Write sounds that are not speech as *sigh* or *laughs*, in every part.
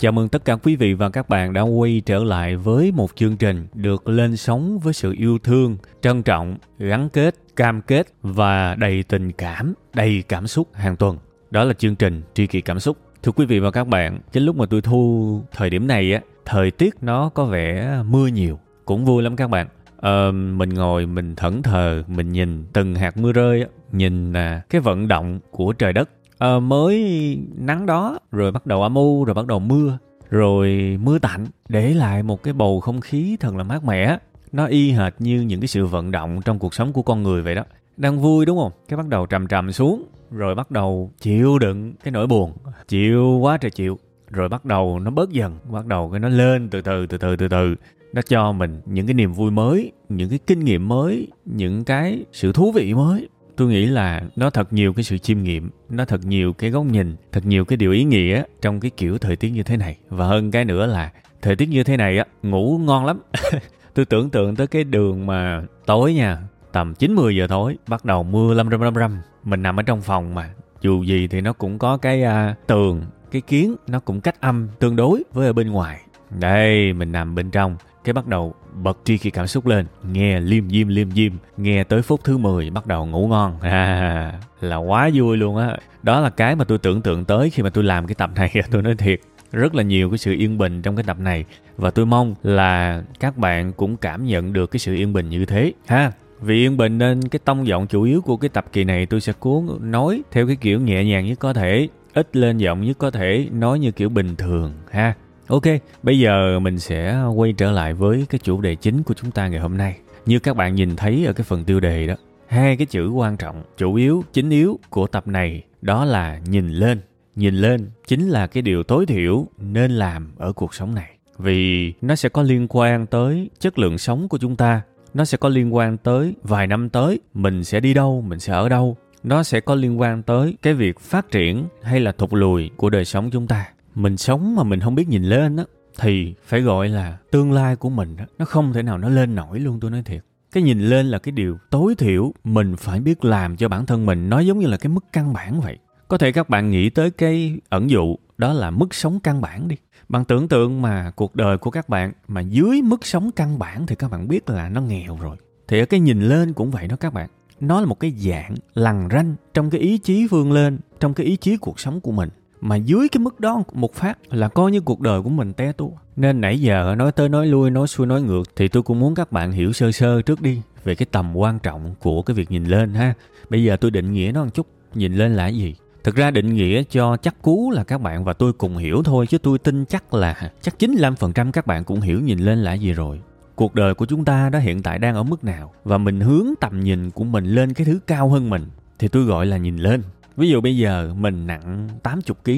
Chào mừng tất cả quý vị và các bạn đã quay trở lại với một chương trình được lên sóng với sự yêu thương, trân trọng, gắn kết, cam kết và đầy tình cảm, đầy cảm xúc hàng tuần. Đó là chương trình Tri Kỳ Cảm Xúc. Thưa quý vị và các bạn, chính lúc mà tôi thu thời điểm này á, thời tiết nó có vẻ mưa nhiều, cũng vui lắm các bạn. Ờ, mình ngồi mình thẫn thờ mình nhìn từng hạt mưa rơi nhìn à, cái vận động của trời đất uh, mới nắng đó rồi bắt đầu âm u rồi bắt đầu mưa rồi mưa tạnh. Để lại một cái bầu không khí thật là mát mẻ. Nó y hệt như những cái sự vận động trong cuộc sống của con người vậy đó. Đang vui đúng không? Cái bắt đầu trầm trầm xuống rồi bắt đầu chịu đựng cái nỗi buồn. Chịu quá trời chịu rồi bắt đầu nó bớt dần bắt đầu cái nó lên từ từ từ từ từ từ. Nó cho mình những cái niềm vui mới những cái kinh nghiệm mới những cái sự thú vị mới tôi nghĩ là nó thật nhiều cái sự chiêm nghiệm nó thật nhiều cái góc nhìn thật nhiều cái điều ý nghĩa trong cái kiểu thời tiết như thế này. Và hơn cái nữa là thời tiết như thế này á ngủ ngon lắm. *laughs* Tôi tưởng tượng tới cái đường mà tối nha tầm 9 10 giờ tối bắt đầu mưa lâm râm râm râm. Mình nằm ở trong phòng mà dù gì thì nó cũng có cái uh, tường cái kiến nó cũng cách âm tương đối với ở bên ngoài. Đây mình nằm bên trong cái bắt đầu bật tri kỳ cảm xúc lên. Nghe liêm diêm liêm diêm. Nghe tới phút thứ 10 bắt đầu ngủ ngon. À, là quá vui luôn á. Đó là cái mà tôi tưởng tượng tới khi mà tôi làm cái tập này. *laughs* Tôi nói thiệt rất là nhiều cái sự yên bình trong cái tập này. Và tôi mong là các bạn cũng cảm nhận được cái sự yên bình như thế. Ha vì yên bình nên cái tông giọng chủ yếu của cái tập kỳ này tôi sẽ cố nói theo cái kiểu nhẹ nhàng nhất có thể ít lên giọng nhất có thể nói như kiểu bình thường. Ha. Ok, bây giờ mình sẽ quay trở lại với cái chủ đề chính của chúng ta ngày hôm nay. Như các bạn nhìn thấy ở cái phần tiêu đề đó, hai cái chữ quan trọng, chủ yếu, chính yếu của tập này đó là nhìn lên. Nhìn lên chính là cái điều tối thiểu nên làm ở cuộc sống này. Vì nó sẽ có liên quan tới chất lượng sống của chúng ta, nó sẽ có liên quan tới vài năm tới mình sẽ đi đâu, mình sẽ ở đâu, nó sẽ có liên quan tới cái việc phát triển hay là thụt lùi của đời sống chúng ta mình sống mà mình không biết nhìn lên á thì phải gọi là tương lai của mình đó, nó không thể nào nó lên nổi luôn tôi nói thiệt. Cái nhìn lên là cái điều tối thiểu mình phải biết làm cho bản thân mình nó giống như là cái mức căn bản vậy. Có thể các bạn nghĩ tới cái ẩn dụ đó là mức sống căn bản đi. Bạn tưởng tượng mà cuộc đời của các bạn mà dưới mức sống căn bản thì các bạn biết là nó nghèo rồi. Thì ở cái nhìn lên cũng vậy đó các bạn. Nó là một cái dạng lằn ranh trong cái ý chí vươn lên trong cái ý chí cuộc sống của mình mà dưới cái mức đó một phát là coi như cuộc đời của mình té tua nên nãy giờ nói tới nói lui, nói xuôi, nói ngược thì tôi cũng muốn các bạn hiểu sơ sơ trước đi về cái tầm quan trọng của cái việc nhìn lên ha. Bây giờ tôi định nghĩa nó một chút, nhìn lên là gì? Thực ra định nghĩa cho chắc cú là các bạn và tôi cùng hiểu thôi chứ tôi tin chắc là, chắc 95% các bạn cũng hiểu nhìn lên là gì rồi. Cuộc đời của chúng ta đó hiện tại đang ở mức nào? Và mình hướng tầm nhìn của mình lên cái thứ cao hơn mình thì tôi gọi là nhìn lên ví dụ bây giờ mình nặng 80 kg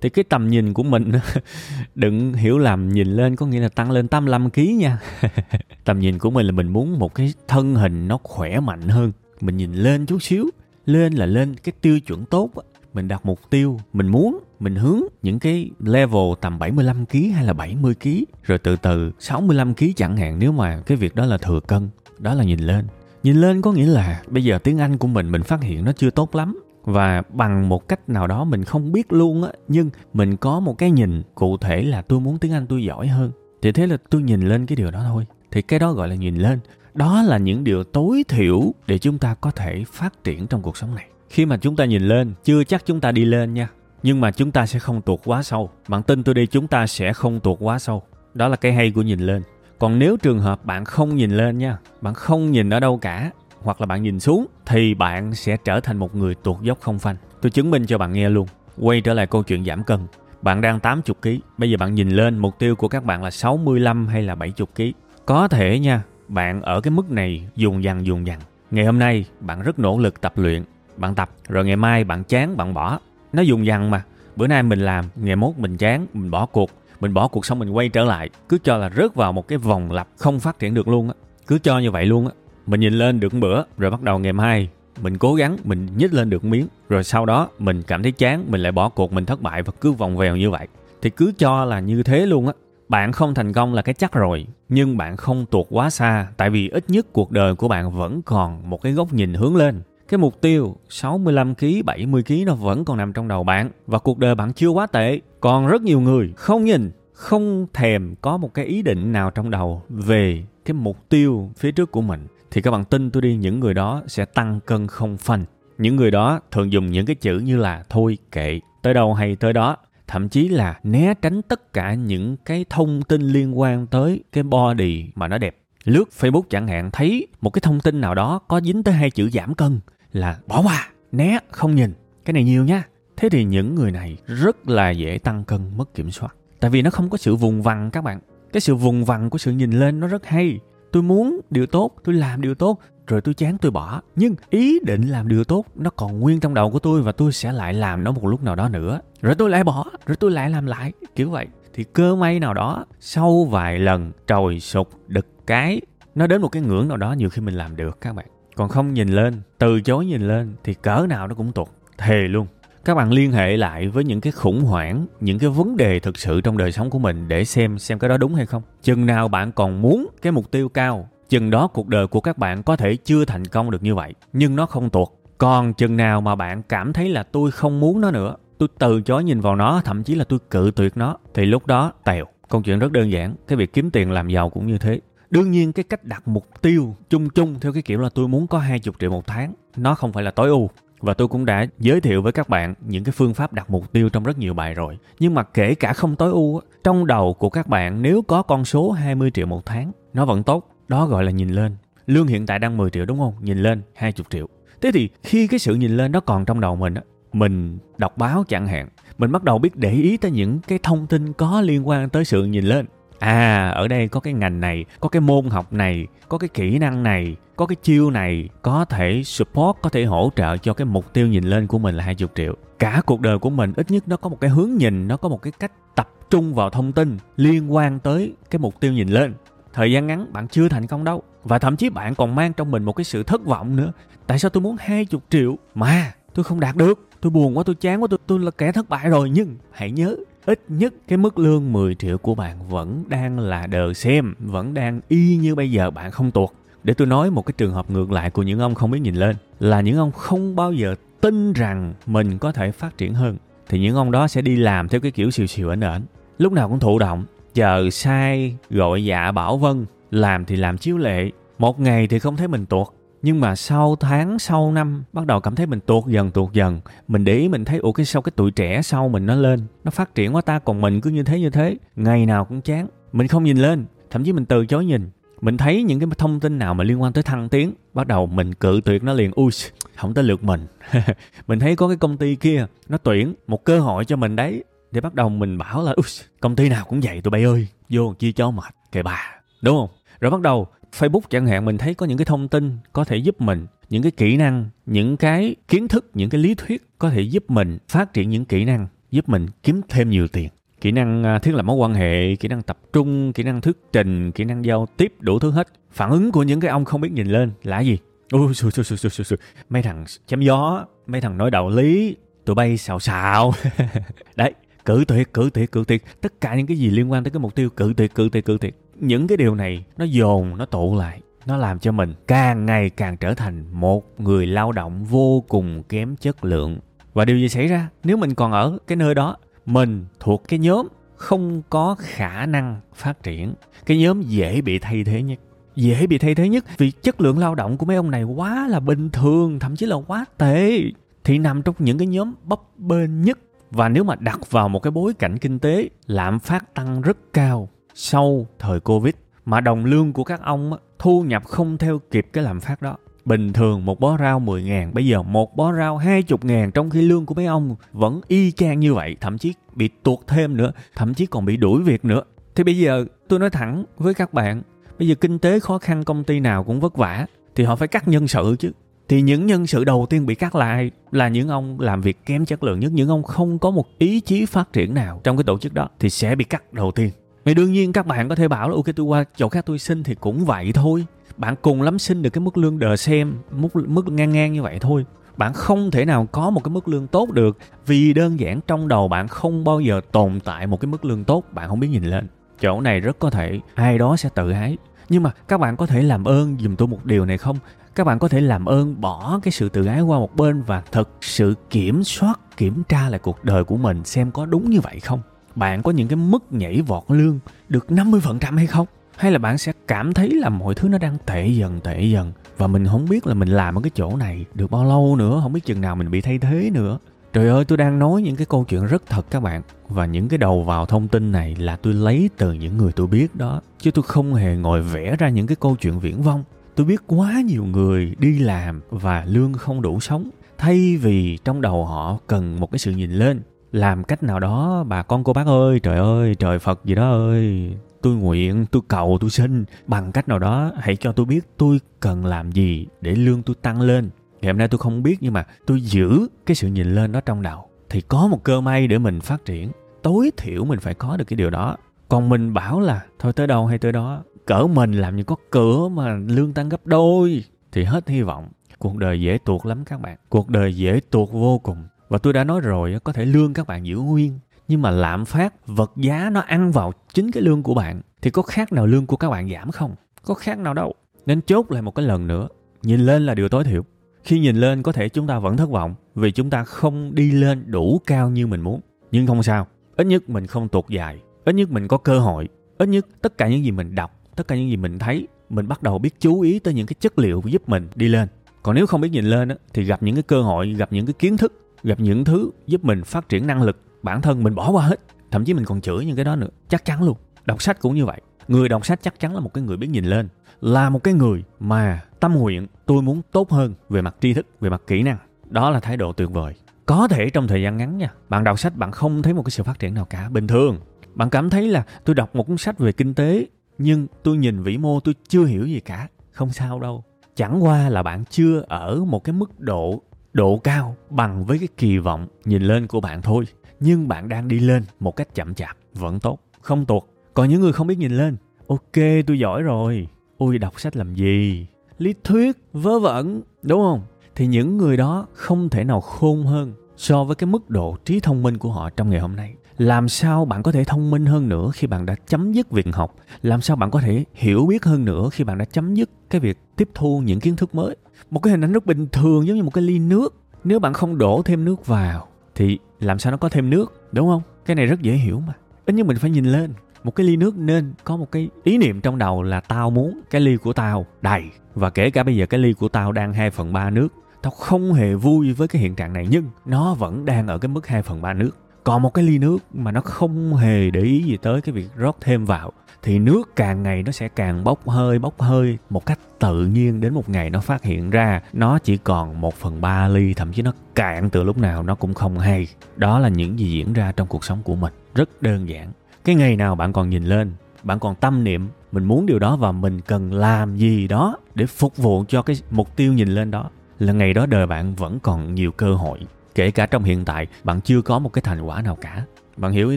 thì cái tầm nhìn của mình *laughs* đừng hiểu lầm nhìn lên có nghĩa là tăng lên 85 kg nha. *laughs* tầm nhìn của mình là mình muốn một cái thân hình nó khỏe mạnh hơn. Mình nhìn lên chút xíu, lên là lên cái tiêu chuẩn tốt Mình đặt mục tiêu, mình muốn, mình hướng những cái level tầm 75 kg hay là 70 kg, rồi từ từ 65 kg chẳng hạn nếu mà cái việc đó là thừa cân, đó là nhìn lên. Nhìn lên có nghĩa là bây giờ tiếng Anh của mình mình phát hiện nó chưa tốt lắm và bằng một cách nào đó mình không biết luôn á, nhưng mình có một cái nhìn cụ thể là tôi muốn tiếng anh tôi giỏi hơn. Thì thế là tôi nhìn lên cái điều đó thôi. Thì cái đó gọi là nhìn lên. Đó là những điều tối thiểu để chúng ta có thể phát triển trong cuộc sống này. Khi mà chúng ta nhìn lên, chưa chắc chúng ta đi lên nha, nhưng mà chúng ta sẽ không tuột quá sâu. Bạn tin tôi đi, chúng ta sẽ không tuột quá sâu. Đó là cái hay của nhìn lên. Còn nếu trường hợp bạn không nhìn lên nha, bạn không nhìn ở đâu cả hoặc là bạn nhìn xuống thì bạn sẽ trở thành một người tuột dốc không phanh. Tôi chứng minh cho bạn nghe luôn. Quay trở lại câu chuyện giảm cân. Bạn đang 80 kg, bây giờ bạn nhìn lên mục tiêu của các bạn là 65 hay là 70 kg. Có thể nha, bạn ở cái mức này dùng dằn dùng dằn. Ngày hôm nay bạn rất nỗ lực tập luyện, bạn tập rồi ngày mai bạn chán bạn bỏ. Nó dùng dằn mà. Bữa nay mình làm, ngày mốt mình chán, mình bỏ cuộc, mình bỏ cuộc xong mình quay trở lại, cứ cho là rớt vào một cái vòng lặp không phát triển được luôn á. Cứ cho như vậy luôn á. Mình nhìn lên được một bữa rồi bắt đầu ngày mai. Mình cố gắng mình nhích lên được miếng rồi sau đó mình cảm thấy chán mình lại bỏ cuộc mình thất bại và cứ vòng vèo như vậy. Thì cứ cho là như thế luôn á. Bạn không thành công là cái chắc rồi nhưng bạn không tuột quá xa tại vì ít nhất cuộc đời của bạn vẫn còn một cái góc nhìn hướng lên. Cái mục tiêu 65 kg, 70 kg nó vẫn còn nằm trong đầu bạn và cuộc đời bạn chưa quá tệ. Còn rất nhiều người không nhìn, không thèm có một cái ý định nào trong đầu về cái mục tiêu phía trước của mình thì các bạn tin tôi đi những người đó sẽ tăng cân không phanh. Những người đó thường dùng những cái chữ như là thôi kệ, tới đâu hay tới đó. Thậm chí là né tránh tất cả những cái thông tin liên quan tới cái body mà nó đẹp. Lướt Facebook chẳng hạn thấy một cái thông tin nào đó có dính tới hai chữ giảm cân là bỏ qua, né, không nhìn. Cái này nhiều nha. Thế thì những người này rất là dễ tăng cân mất kiểm soát. Tại vì nó không có sự vùng vằng các bạn. Cái sự vùng vằng của sự nhìn lên nó rất hay tôi muốn điều tốt, tôi làm điều tốt, rồi tôi chán, tôi bỏ. Nhưng ý định làm điều tốt nó còn nguyên trong đầu của tôi và tôi sẽ lại làm nó một lúc nào đó nữa. Rồi tôi lại bỏ, rồi tôi lại làm lại, kiểu vậy. Thì cơ may nào đó, sau vài lần trồi sụt đực cái, nó đến một cái ngưỡng nào đó nhiều khi mình làm được các bạn. Còn không nhìn lên, từ chối nhìn lên thì cỡ nào nó cũng tụt, thề luôn các bạn liên hệ lại với những cái khủng hoảng, những cái vấn đề thực sự trong đời sống của mình để xem xem cái đó đúng hay không. Chừng nào bạn còn muốn cái mục tiêu cao, chừng đó cuộc đời của các bạn có thể chưa thành công được như vậy. Nhưng nó không tuột. Còn chừng nào mà bạn cảm thấy là tôi không muốn nó nữa, tôi từ chối nhìn vào nó, thậm chí là tôi cự tuyệt nó, thì lúc đó tèo. Câu chuyện rất đơn giản, cái việc kiếm tiền làm giàu cũng như thế. Đương nhiên cái cách đặt mục tiêu chung chung theo cái kiểu là tôi muốn có 20 triệu một tháng, nó không phải là tối ưu và tôi cũng đã giới thiệu với các bạn những cái phương pháp đặt mục tiêu trong rất nhiều bài rồi. Nhưng mà kể cả không tối ưu, trong đầu của các bạn nếu có con số 20 triệu một tháng, nó vẫn tốt. Đó gọi là nhìn lên. Lương hiện tại đang 10 triệu đúng không? Nhìn lên 20 triệu. Thế thì khi cái sự nhìn lên nó còn trong đầu mình, mình đọc báo chẳng hạn, mình bắt đầu biết để ý tới những cái thông tin có liên quan tới sự nhìn lên. À, ở đây có cái ngành này, có cái môn học này, có cái kỹ năng này, có cái chiêu này có thể support có thể hỗ trợ cho cái mục tiêu nhìn lên của mình là 20 triệu. Cả cuộc đời của mình ít nhất nó có một cái hướng nhìn nó có một cái cách tập trung vào thông tin liên quan tới cái mục tiêu nhìn lên. Thời gian ngắn bạn chưa thành công đâu. Và thậm chí bạn còn mang trong mình một cái sự thất vọng nữa. Tại sao tôi muốn 20 triệu? Mà tôi không đạt được. Tôi buồn quá tôi chán quá tôi tôi là kẻ thất bại rồi. Nhưng hãy nhớ ít nhất cái mức lương 10 triệu của bạn vẫn đang là đờ xem, vẫn đang y như bây giờ, bạn không tuột. Để tôi nói một cái trường hợp ngược lại của những ông không biết nhìn lên, là những ông không bao giờ tin rằng mình có thể phát triển hơn, thì những ông đó sẽ đi làm theo cái kiểu xìu xìu ảnh ảnh lúc nào cũng thụ động, chờ sai, gọi dạ bảo vân, làm thì làm chiếu lệ, một ngày thì không thấy mình tuột nhưng mà sau tháng, sau năm, bắt đầu cảm thấy mình tuột dần tuột dần. Mình để ý, mình thấy, ủa, cái sau cái tuổi trẻ sau mình nó lên? Nó phát triển quá ta, còn mình cứ như thế như thế. Ngày nào cũng chán. Mình không nhìn lên, thậm chí mình từ chối nhìn. Mình thấy những cái thông tin nào mà liên quan tới thăng tiến, bắt đầu mình cự tuyệt nó liền. Ui, không tới lượt mình. *laughs* Mình thấy có cái công ty kia, nó tuyển một cơ hội cho mình đấy. Để bắt đầu mình bảo là, ui, công ty nào cũng vậy tụi bay ơi. Vô chia cho mệt. Kệ bà. Đúng không? Rồi bắt đầu facebook chẳng hạn mình thấy có những cái thông tin có thể giúp mình những cái kỹ năng những cái kiến thức những cái lý thuyết có thể giúp mình phát triển những kỹ năng giúp mình kiếm thêm nhiều tiền. Kỹ năng à, thiết lập mối quan hệ kỹ năng tập trung kỹ năng thuyết trình kỹ năng giao tiếp đủ thứ hết. Phản ứng của những cái ông không biết nhìn lên là gì? Ui xù, xù, xù, xù, xù. mấy thằng chém gió mấy thằng nói đạo lý tụi bay xào xào. *laughs* Đấy cử tuyệt cử tuyệt cử tuyệt. Tất cả những cái gì liên quan tới cái mục tiêu cử tuyệt cử tuyệt cử tuyệt những cái điều này nó dồn, nó tụ lại, nó làm cho mình càng ngày càng trở thành một người lao động vô cùng kém chất lượng. Và điều gì xảy ra? Nếu mình còn ở cái nơi đó, mình thuộc cái nhóm không có khả năng phát triển. Cái nhóm dễ bị thay thế nhất. Dễ bị thay thế nhất vì chất lượng lao động của mấy ông này quá là bình thường, thậm chí là quá tệ. Thì nằm trong những cái nhóm bấp bênh nhất. Và nếu mà đặt vào một cái bối cảnh kinh tế, lạm phát tăng rất cao sau thời covid mà đồng lương của các ông thu nhập không theo kịp cái lạm phát đó Bình thường một bó rau 10 ngàn, bây giờ một bó rau 20 ngàn trong khi lương của mấy ông vẫn y chang như vậy, thậm chí bị tuột thêm nữa, thậm chí còn bị đuổi việc nữa. Thì bây giờ tôi nói thẳng với các bạn, bây giờ kinh tế khó khăn công ty nào cũng vất vả, thì họ phải cắt nhân sự chứ. Thì những nhân sự đầu tiên bị cắt lại là những ông làm việc kém chất lượng nhất, những ông không có một ý chí phát triển nào trong cái tổ chức đó thì sẽ bị cắt đầu tiên. Vì đương nhiên các bạn có thể bảo là, ok, tôi qua chỗ khác tôi xin thì cũng vậy thôi. Bạn cùng lắm xin được cái mức lương đờ xem, mức mức ngang ngang như vậy thôi. Bạn không thể nào có một cái mức lương tốt được vì đơn giản trong đầu bạn không bao giờ tồn tại một cái mức lương tốt, bạn không biết nhìn lên. Chỗ này rất có thể ai đó sẽ tự ái nhưng mà các bạn có thể làm ơn dùm tôi một điều này không? Các bạn có thể làm ơn bỏ cái sự tự ái qua một bên và thực sự kiểm soát, kiểm tra lại cuộc đời của mình xem có đúng như vậy không? Bạn có những cái mức nhảy vọt lương được 50% hay không? Hay là bạn sẽ cảm thấy là mọi thứ nó đang tệ dần tệ dần? Và mình không biết là mình làm ở cái chỗ này được bao lâu nữa, không biết chừng nào mình bị thay thế nữa. Trời ơi, tôi đang nói những cái câu chuyện rất thật các bạn. Và những cái đầu vào thông tin này là tôi lấy từ những người tôi biết đó. Chứ tôi không hề ngồi vẽ ra những cái câu chuyện viễn vông. Tôi biết quá nhiều người đi làm và lương không đủ sống. Thay vì trong đầu họ cần một cái sự nhìn lên làm cách nào đó, bà con cô bác ơi, trời ơi, trời phật gì đó ơi. Tôi nguyện, tôi cầu, tôi xin. Bằng cách nào đó, hãy cho tôi biết tôi cần làm gì để lương tôi tăng lên. Ngày hôm nay tôi không biết, nhưng mà tôi giữ cái sự nhìn lên đó trong đầu. Thì có một cơ may để mình phát triển. Tối thiểu mình phải có được cái điều đó. Còn mình bảo là, thôi tới đâu hay tới đó, cỡ mình làm như có cửa mà lương tăng gấp đôi. Thì hết hy vọng. Cuộc đời dễ tuột lắm các bạn. Cuộc đời dễ tuột vô cùng và tôi đã nói rồi có thể lương các bạn giữ nguyên, nhưng mà lạm phát, vật giá nó ăn vào chính cái lương của bạn, thì có khác nào lương của các bạn giảm không? Có khác nào đâu. Nên chốt lại một cái lần nữa, nhìn lên là điều tối thiểu. Khi nhìn lên, có thể chúng ta vẫn thất vọng vì chúng ta không đi lên đủ cao như mình muốn. Nhưng không sao, ít nhất mình không tuột dài, ít nhất mình có cơ hội, ít nhất tất cả những gì mình đọc, tất cả những gì mình thấy, mình bắt đầu biết chú ý tới những cái chất liệu giúp mình đi lên. Còn nếu không biết nhìn lên thì gặp những cái cơ hội, gặp những cái kiến thức gặp những thứ giúp mình phát triển năng lực, bản thân mình bỏ qua hết. Thậm chí mình còn chửi những cái đó nữa. Chắc chắn luôn. Đọc sách cũng như vậy. Người đọc sách chắc chắn là một cái người biết nhìn lên, là một cái người mà tâm nguyện tôi muốn tốt hơn về mặt tri thức, về mặt kỹ năng. Đó là thái độ tuyệt vời. Có thể trong thời gian ngắn nha, bạn đọc sách bạn không thấy một cái sự phát triển nào cả. Bình thường, bạn cảm thấy là tôi đọc một cuốn sách về kinh tế, nhưng tôi nhìn vĩ mô tôi chưa hiểu gì cả. Không sao đâu. Chẳng qua là bạn chưa ở một cái mức độ độ cao bằng với cái kỳ vọng nhìn lên của bạn thôi. Nhưng bạn đang đi lên một cách chậm chạp, vẫn tốt, không tuột. Còn những người không biết nhìn lên, ok, tôi giỏi rồi. Ui đọc sách làm gì? Lý thuyết, vớ vẩn, đúng không? Thì những người đó không thể nào khôn hơn so với cái mức độ trí thông minh của họ trong ngày hôm nay. Làm sao bạn có thể thông minh hơn nữa khi bạn đã chấm dứt việc học? Làm sao bạn có thể hiểu biết hơn nữa khi bạn đã chấm dứt cái việc tiếp thu những kiến thức mới? Một cái hình ảnh rất bình thường giống như một cái ly nước. Nếu bạn không đổ thêm nước vào thì làm sao nó có thêm nước, đúng không? Cái này rất dễ hiểu mà. Ít nhất mình phải nhìn lên. Một cái ly nước nên có một cái ý niệm trong đầu là tao muốn cái ly của tao đầy. Và kể cả bây giờ cái ly của tao đang 2 phần 3 nước, tao không hề vui với cái hiện trạng này, nhưng nó vẫn đang ở cái mức 2 phần 3 nước còn một cái ly nước mà nó không hề để ý gì tới cái việc rót thêm vào, thì nước càng ngày nó sẽ càng bốc hơi bốc hơi một cách tự nhiên đến một ngày nó phát hiện ra nó chỉ còn một phần ba ly, thậm chí nó cạn từ lúc nào nó cũng không hay. Đó là những gì diễn ra trong cuộc sống của mình, rất đơn giản. Cái ngày nào bạn còn nhìn lên, bạn còn tâm niệm, mình muốn điều đó và mình cần làm gì đó để phục vụ cho cái mục tiêu nhìn lên đó, là ngày đó đời bạn vẫn còn nhiều cơ hội kể cả trong hiện tại, bạn chưa có một cái thành quả nào cả. Bạn hiểu ý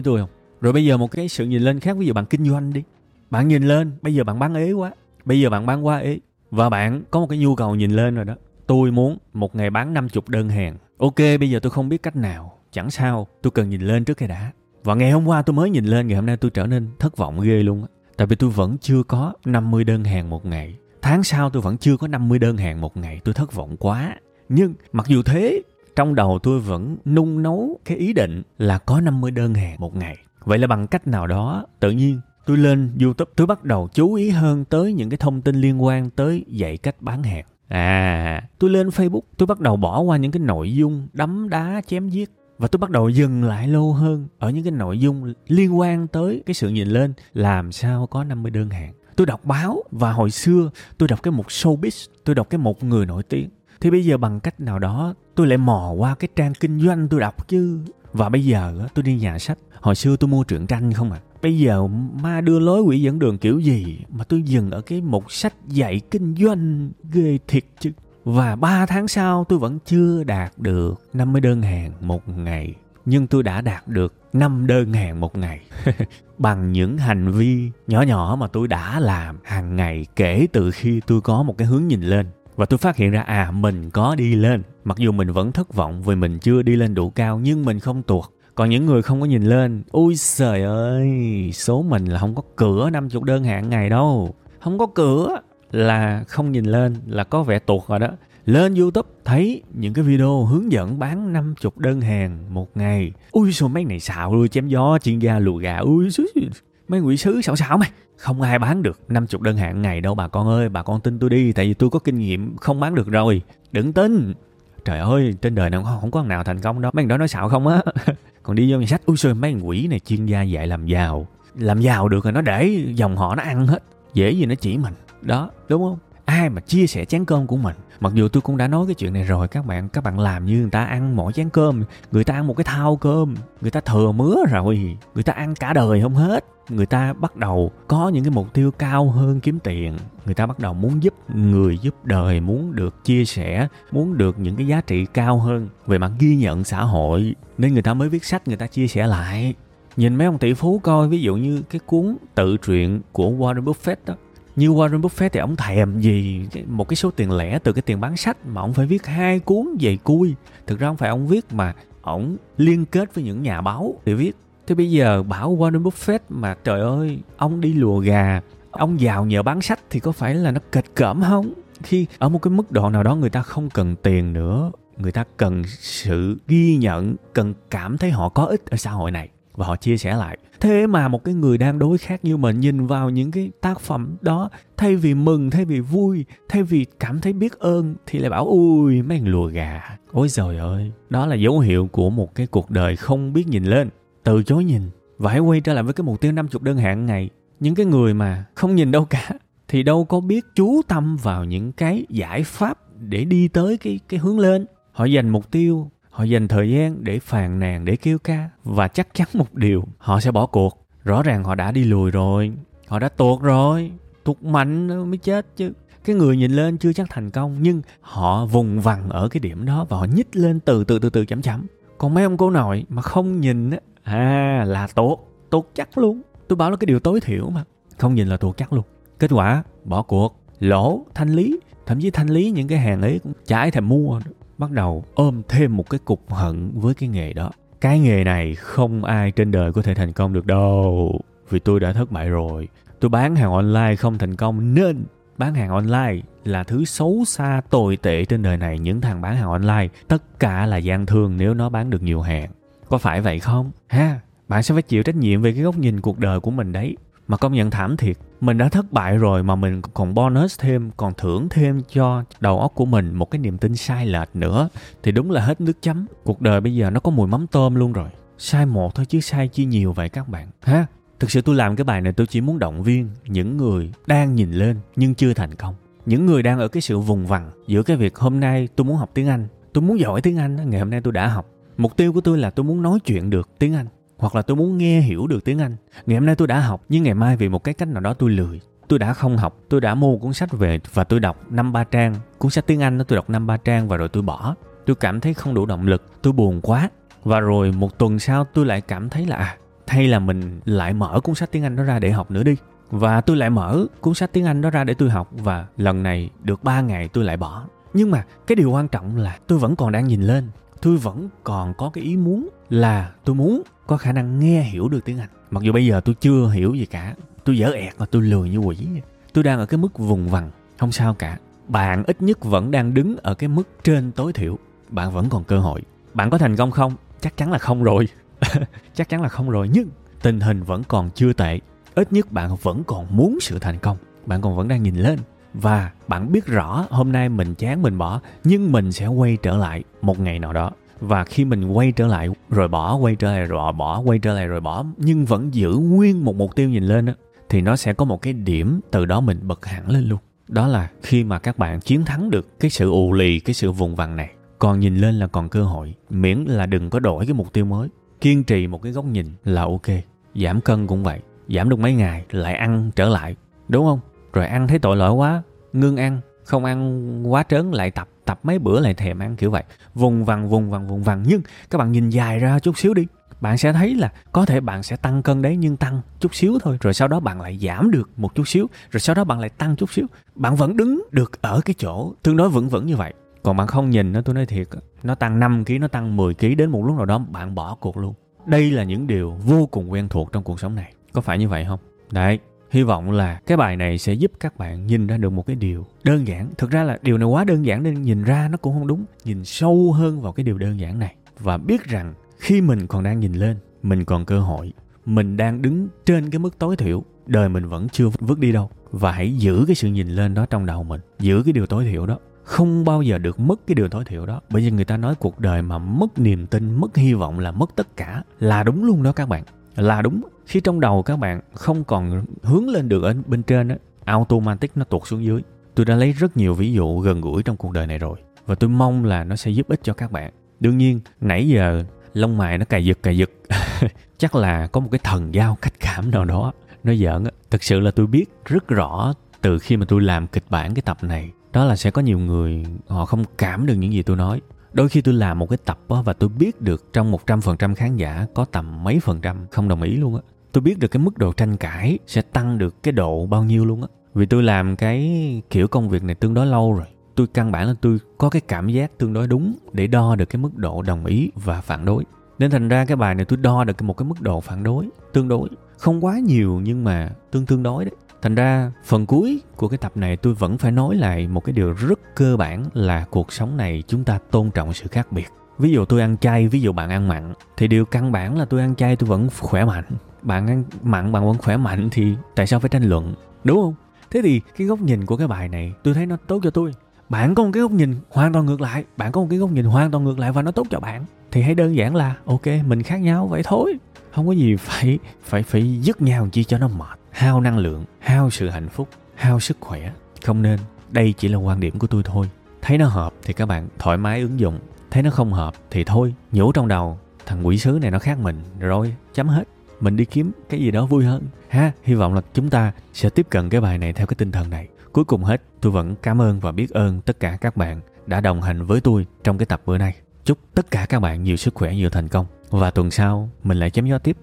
tôi không? Rồi bây giờ một cái sự nhìn lên khác, ví dụ bạn kinh doanh đi. Bạn nhìn lên, bây giờ bạn bán ế quá. Bây giờ bạn bán quá ế. Và bạn có một cái nhu cầu nhìn lên rồi đó. Tôi muốn một ngày bán 50 đơn hàng. Ok, bây giờ tôi không biết cách nào. Chẳng sao, tôi cần nhìn lên trước cái đã. Và ngày hôm qua tôi mới nhìn lên, ngày hôm nay tôi trở nên thất vọng ghê luôn á. Tại vì tôi vẫn chưa có 50 đơn hàng một ngày. Tháng sau tôi vẫn chưa có 50 đơn hàng một ngày. Tôi thất vọng quá. Nhưng mặc dù thế trong đầu tôi vẫn nung nấu cái ý định là có 50 đơn hàng một ngày. Vậy là bằng cách nào đó, tự nhiên, tôi lên youtube, tôi bắt đầu chú ý hơn tới những cái thông tin liên quan tới dạy cách bán hàng. À tôi lên facebook, tôi bắt đầu bỏ qua những cái nội dung đấm đá, chém giết và tôi bắt đầu dừng lại lâu hơn ở những cái nội dung liên quan tới cái sự nhìn lên làm sao có 50 đơn hàng. Tôi đọc báo và hồi xưa tôi đọc cái một showbiz, tôi đọc cái một người nổi tiếng thì bây giờ bằng cách nào đó, tôi lại mò qua cái trang kinh doanh tôi đọc chứ. Và bây giờ tôi đi nhà sách. Hồi xưa tôi mua truyện tranh không à. Bây giờ ma đưa lối quỷ dẫn đường kiểu gì mà tôi dừng ở cái một sách dạy kinh doanh ghê thiệt chứ. Và ba tháng sau tôi vẫn chưa đạt được 50 đơn hàng một ngày. Nhưng tôi đã đạt được 5 đơn hàng một ngày. *laughs* Bằng những hành vi nhỏ nhỏ mà tôi đã làm hàng ngày kể từ khi tôi có một cái hướng nhìn lên và tôi phát hiện ra à mình có đi lên. Mặc dù mình vẫn thất vọng vì mình chưa đi lên đủ cao, nhưng mình không tuột. Còn những người không có nhìn lên ui trời ơi, số mình là không có cửa 50 đơn hàng ngày đâu. Không có cửa là không nhìn lên, là có vẻ tuột rồi đó. Lên youtube, thấy những cái video hướng dẫn bán 50 đơn hàng một ngày. Ui, sao mấy này xạo luôn, chém gió chuyên gia lùa gà. Ui mấy quỷ sứ xạo xạo mày không ai bán được 50 đơn hàng ngày đâu bà con ơi bà con tin tôi đi tại vì tôi có kinh nghiệm không bán được rồi. Đừng tin. Trời ơi trên đời này không, không có thằng nào thành công đâu. Mấy thằng đó nói xạo không á. *laughs* Còn đi vô nhà sách ui xôi mấy thằng quỷ này chuyên gia dạy làm giàu. Làm giàu được rồi nó để dòng họ nó ăn hết. Dễ gì nó chỉ mình. Đó đúng không? Ai mà chia sẻ chén cơm của mình mặc dù tôi cũng đã nói cái chuyện này rồi, các bạn các bạn làm như người ta ăn mỗi chén cơm, người ta ăn một cái thao cơm, người ta thừa mứa rồi, người ta ăn cả đời không hết. Người ta bắt đầu có những cái mục tiêu cao hơn kiếm tiền, người ta bắt đầu muốn giúp người giúp đời, muốn được chia sẻ, muốn được những cái giá trị cao hơn về mặt ghi nhận xã hội, nên người ta mới viết sách, người ta chia sẻ lại. Nhìn mấy ông tỷ phú coi, ví dụ như cái cuốn tự truyện của Warren Buffett đó như Warren Buffett thì ông thèm gì một cái số tiền lẻ từ cái tiền bán sách mà ông phải viết hai cuốn về cui? Thực ra không phải ông viết mà ông liên kết với những nhà báo để viết. Thế bây giờ bảo Warren Buffett mà trời ơi, ông đi lùa gà, ông giàu nhờ bán sách thì có phải là nó kịch cỡm không? Khi ở một cái mức độ nào đó người ta không cần tiền nữa, người ta cần sự ghi nhận, cần cảm thấy họ có ích ở xã hội này và họ chia sẻ lại. Thế mà một cái người đang đối khác như mình nhìn vào những cái tác phẩm đó, thay vì mừng, thay vì vui, thay vì cảm thấy biết ơn thì lại bảo, ui, mấy thằng lùa gà. Ôi trời ơi, đó là dấu hiệu của một cái cuộc đời không biết nhìn lên, từ chối nhìn và hãy quay trở lại với cái mục tiêu 50 đơn hạn ngày. Những cái người mà không nhìn đâu cả *laughs* thì đâu có biết chú tâm vào những cái giải pháp để đi tới cái cái hướng lên. Họ dành mục tiêu họ dành thời gian để phàn nàn, để kêu ca, và chắc chắn một điều, họ sẽ bỏ cuộc. Rõ ràng họ đã đi lùi rồi, họ đã tuột rồi, tuột mạnh mới chết chứ. Cái người nhìn lên chưa chắc thành công, nhưng họ vùng vằng ở cái điểm đó và họ nhích lên từ từ từ từ chậm chậm còn mấy ông cô nội mà không nhìn á à là tuột tuột chắc luôn. Tôi bảo là cái điều tối thiểu mà, không nhìn là tuột chắc luôn. Kết quả, bỏ cuộc. Lỗ, thanh lý, thậm chí thanh lý những cái hàng ấy cũng chả ai thèm mua nữa bắt đầu ôm thêm một cái cục hận với cái nghề đó. Cái nghề này không ai trên đời có thể thành công được đâu, vì tôi đã thất bại rồi. Tôi bán hàng online không thành công nên bán hàng online là thứ xấu xa tồi tệ trên đời này. Những thằng bán hàng online, tất cả là gian thương nếu nó bán được nhiều hàng. Có phải vậy không? Ha, bạn sẽ phải chịu trách nhiệm về cái góc nhìn cuộc đời của mình đấy mà công nhận thảm thiệt, mình đã thất bại rồi mà mình còn bonus thêm, còn thưởng thêm cho đầu óc của mình một cái niềm tin sai lệch nữa. Thì đúng là hết nước chấm. Cuộc đời bây giờ nó có mùi mắm tôm luôn rồi. Sai một thôi chứ sai chi nhiều vậy các bạn. Ha? Thực sự tôi làm cái bài này tôi chỉ muốn động viên những người đang nhìn lên nhưng chưa thành công. Những người đang ở cái sự vùng vằng giữa cái việc hôm nay tôi muốn học tiếng anh. Tôi muốn giỏi tiếng anh ngày hôm nay tôi đã học. Mục tiêu của tôi là tôi muốn nói chuyện được tiếng anh hoặc là tôi muốn nghe hiểu được tiếng Anh. Ngày hôm nay tôi đã học, nhưng ngày mai vì một cái cách nào đó tôi lười. Tôi đã không học, tôi đã mua cuốn sách về và tôi đọc năm ba trang. Cuốn sách tiếng Anh đó tôi đọc năm ba trang và rồi tôi bỏ. Tôi cảm thấy không đủ động lực, tôi buồn quá. Và rồi một tuần sau tôi lại cảm thấy là à, hay là mình lại mở cuốn sách tiếng Anh đó ra để học nữa đi. Và tôi lại mở cuốn sách tiếng Anh đó ra để tôi học và lần này được 3 ngày tôi lại bỏ. Nhưng mà cái điều quan trọng là tôi vẫn còn đang nhìn lên tôi vẫn còn có cái ý muốn là tôi muốn có khả năng nghe hiểu được tiếng Anh. Mặc dù bây giờ tôi chưa hiểu gì cả, tôi dở ẹt và tôi lười như quỷ. Tôi đang ở cái mức vùng vằng, không sao cả. Bạn ít nhất vẫn đang đứng ở cái mức trên tối thiểu. Bạn vẫn còn cơ hội. Bạn có thành công không? Chắc chắn là không rồi. *laughs* chắc chắn là không rồi. Nhưng tình hình vẫn còn chưa tệ. Ít nhất bạn vẫn còn muốn sự thành công. Bạn còn vẫn đang nhìn lên và bạn biết rõ hôm nay mình chán mình bỏ, nhưng mình sẽ quay trở lại một ngày nào đó. Và khi mình quay trở lại, rồi bỏ, quay trở lại, rồi bỏ, quay trở lại, rồi bỏ, nhưng vẫn giữ nguyên một mục tiêu nhìn lên á, thì nó sẽ có một cái điểm từ đó mình bật hẳn lên luôn. Đó là khi mà các bạn chiến thắng được cái sự ù lì, cái sự vùng vằng này, còn nhìn lên là còn cơ hội, miễn là đừng có đổi cái mục tiêu mới. Kiên trì một cái góc nhìn là ok, giảm cân cũng vậy, giảm được mấy ngày, lại ăn trở lại, đúng không? Rồi ăn thấy tội lỗi quá, ngưng ăn, không ăn quá trớn, lại tập tập mấy bữa lại thèm ăn, kiểu vậy. Vùng vằng vùng vằng vùng vằng. Nhưng các bạn nhìn dài ra chút xíu đi, bạn sẽ thấy là có thể bạn sẽ tăng cân đấy, nhưng tăng chút xíu thôi. Rồi sau đó bạn lại giảm được một chút xíu, rồi sau đó bạn lại tăng chút xíu. Bạn vẫn đứng được ở cái chỗ tương đối vững vững như vậy. Còn bạn không nhìn nó tôi nói thiệt nó tăng 5 kg nó tăng 10 kg đến một lúc nào đó, bạn bỏ cuộc luôn. Đây là những điều vô cùng quen thuộc trong cuộc sống này. Có phải như vậy không? Đấy hy vọng là cái bài này sẽ giúp các bạn nhìn ra được một cái điều đơn giản. Thực ra là điều này quá đơn giản nên nhìn ra nó cũng không đúng. Nhìn sâu hơn vào cái điều đơn giản này. Và biết rằng khi mình còn đang nhìn lên, mình còn cơ hội. Mình đang đứng trên cái mức tối thiểu. Đời mình vẫn chưa vứt đi đâu. Và hãy giữ cái sự nhìn lên đó trong đầu mình. Giữ cái điều tối thiểu đó. Không bao giờ được mất cái điều tối thiểu đó. Bởi vì người ta nói cuộc đời mà mất niềm tin, mất hy vọng là mất tất cả. Là đúng luôn đó các bạn. Là đúng khi trong đầu các bạn không còn hướng lên được ở bên trên á, automatic nó tuột xuống dưới. Tôi đã lấy rất nhiều ví dụ gần gũi trong cuộc đời này rồi, và tôi mong là nó sẽ giúp ích cho các bạn. Đương nhiên, nãy giờ lông mày nó cài giật cài giật. *laughs* Chắc là có một cái thần giao cách cảm nào đó nó giỡn á. Thực sự là tôi biết rất rõ từ khi mà tôi làm kịch bản cái tập này, đó là sẽ có nhiều người họ không cảm được những gì tôi nói. Đôi khi tôi làm một cái tập á, và tôi biết được trong một trăm phần trăm khán giả có tầm mấy phần trăm không đồng ý luôn á tôi biết được cái mức độ tranh cãi sẽ tăng được cái độ bao nhiêu luôn á. Vì tôi làm cái kiểu công việc này tương đối lâu rồi. Tôi căn bản là tôi có cái cảm giác tương đối đúng để đo được cái mức độ đồng ý và phản đối. Nên thành ra cái bài này tôi đo được một cái mức độ phản đối, tương đối. Không quá nhiều nhưng mà tương tương đối đấy. Thành ra phần cuối của cái tập này tôi vẫn phải nói lại một cái điều rất cơ bản là cuộc sống này chúng ta tôn trọng sự khác biệt. Ví dụ tôi ăn chay, ví dụ bạn ăn mặn, thì điều căn bản là tôi ăn chay tôi vẫn khỏe mạnh bạn ăn mặn, bạn vẫn khỏe mạnh thì tại sao phải tranh luận? Đúng không? Thế thì cái góc nhìn của cái bài này, tôi thấy nó tốt cho tôi. Bạn có một cái góc nhìn hoàn toàn ngược lại, bạn có một cái góc nhìn hoàn toàn ngược lại và nó tốt cho bạn. Thì hãy đơn giản là, ok, mình khác nhau, vậy thôi. Không có gì phải phải phải dứt nhau chi cho nó mệt. Hao năng lượng, hao sự hạnh phúc, hao sức khỏe. Không nên, đây chỉ là quan điểm của tôi thôi. Thấy nó hợp thì các bạn thoải mái ứng dụng. Thấy nó không hợp thì thôi nhủ trong đầu. Thằng quỷ sứ này nó khác mình, rồi, chấm hết mình đi kiếm cái gì đó vui hơn, ha? Hy vọng là chúng ta sẽ tiếp cận cái bài này theo cái tinh thần này. Cuối cùng hết, tôi vẫn cảm ơn và biết ơn tất cả các bạn đã đồng hành với tôi trong cái tập bữa nay. Chúc tất cả các bạn nhiều sức khỏe, nhiều thành công. Và tuần sau, mình lại chém gió tiếp.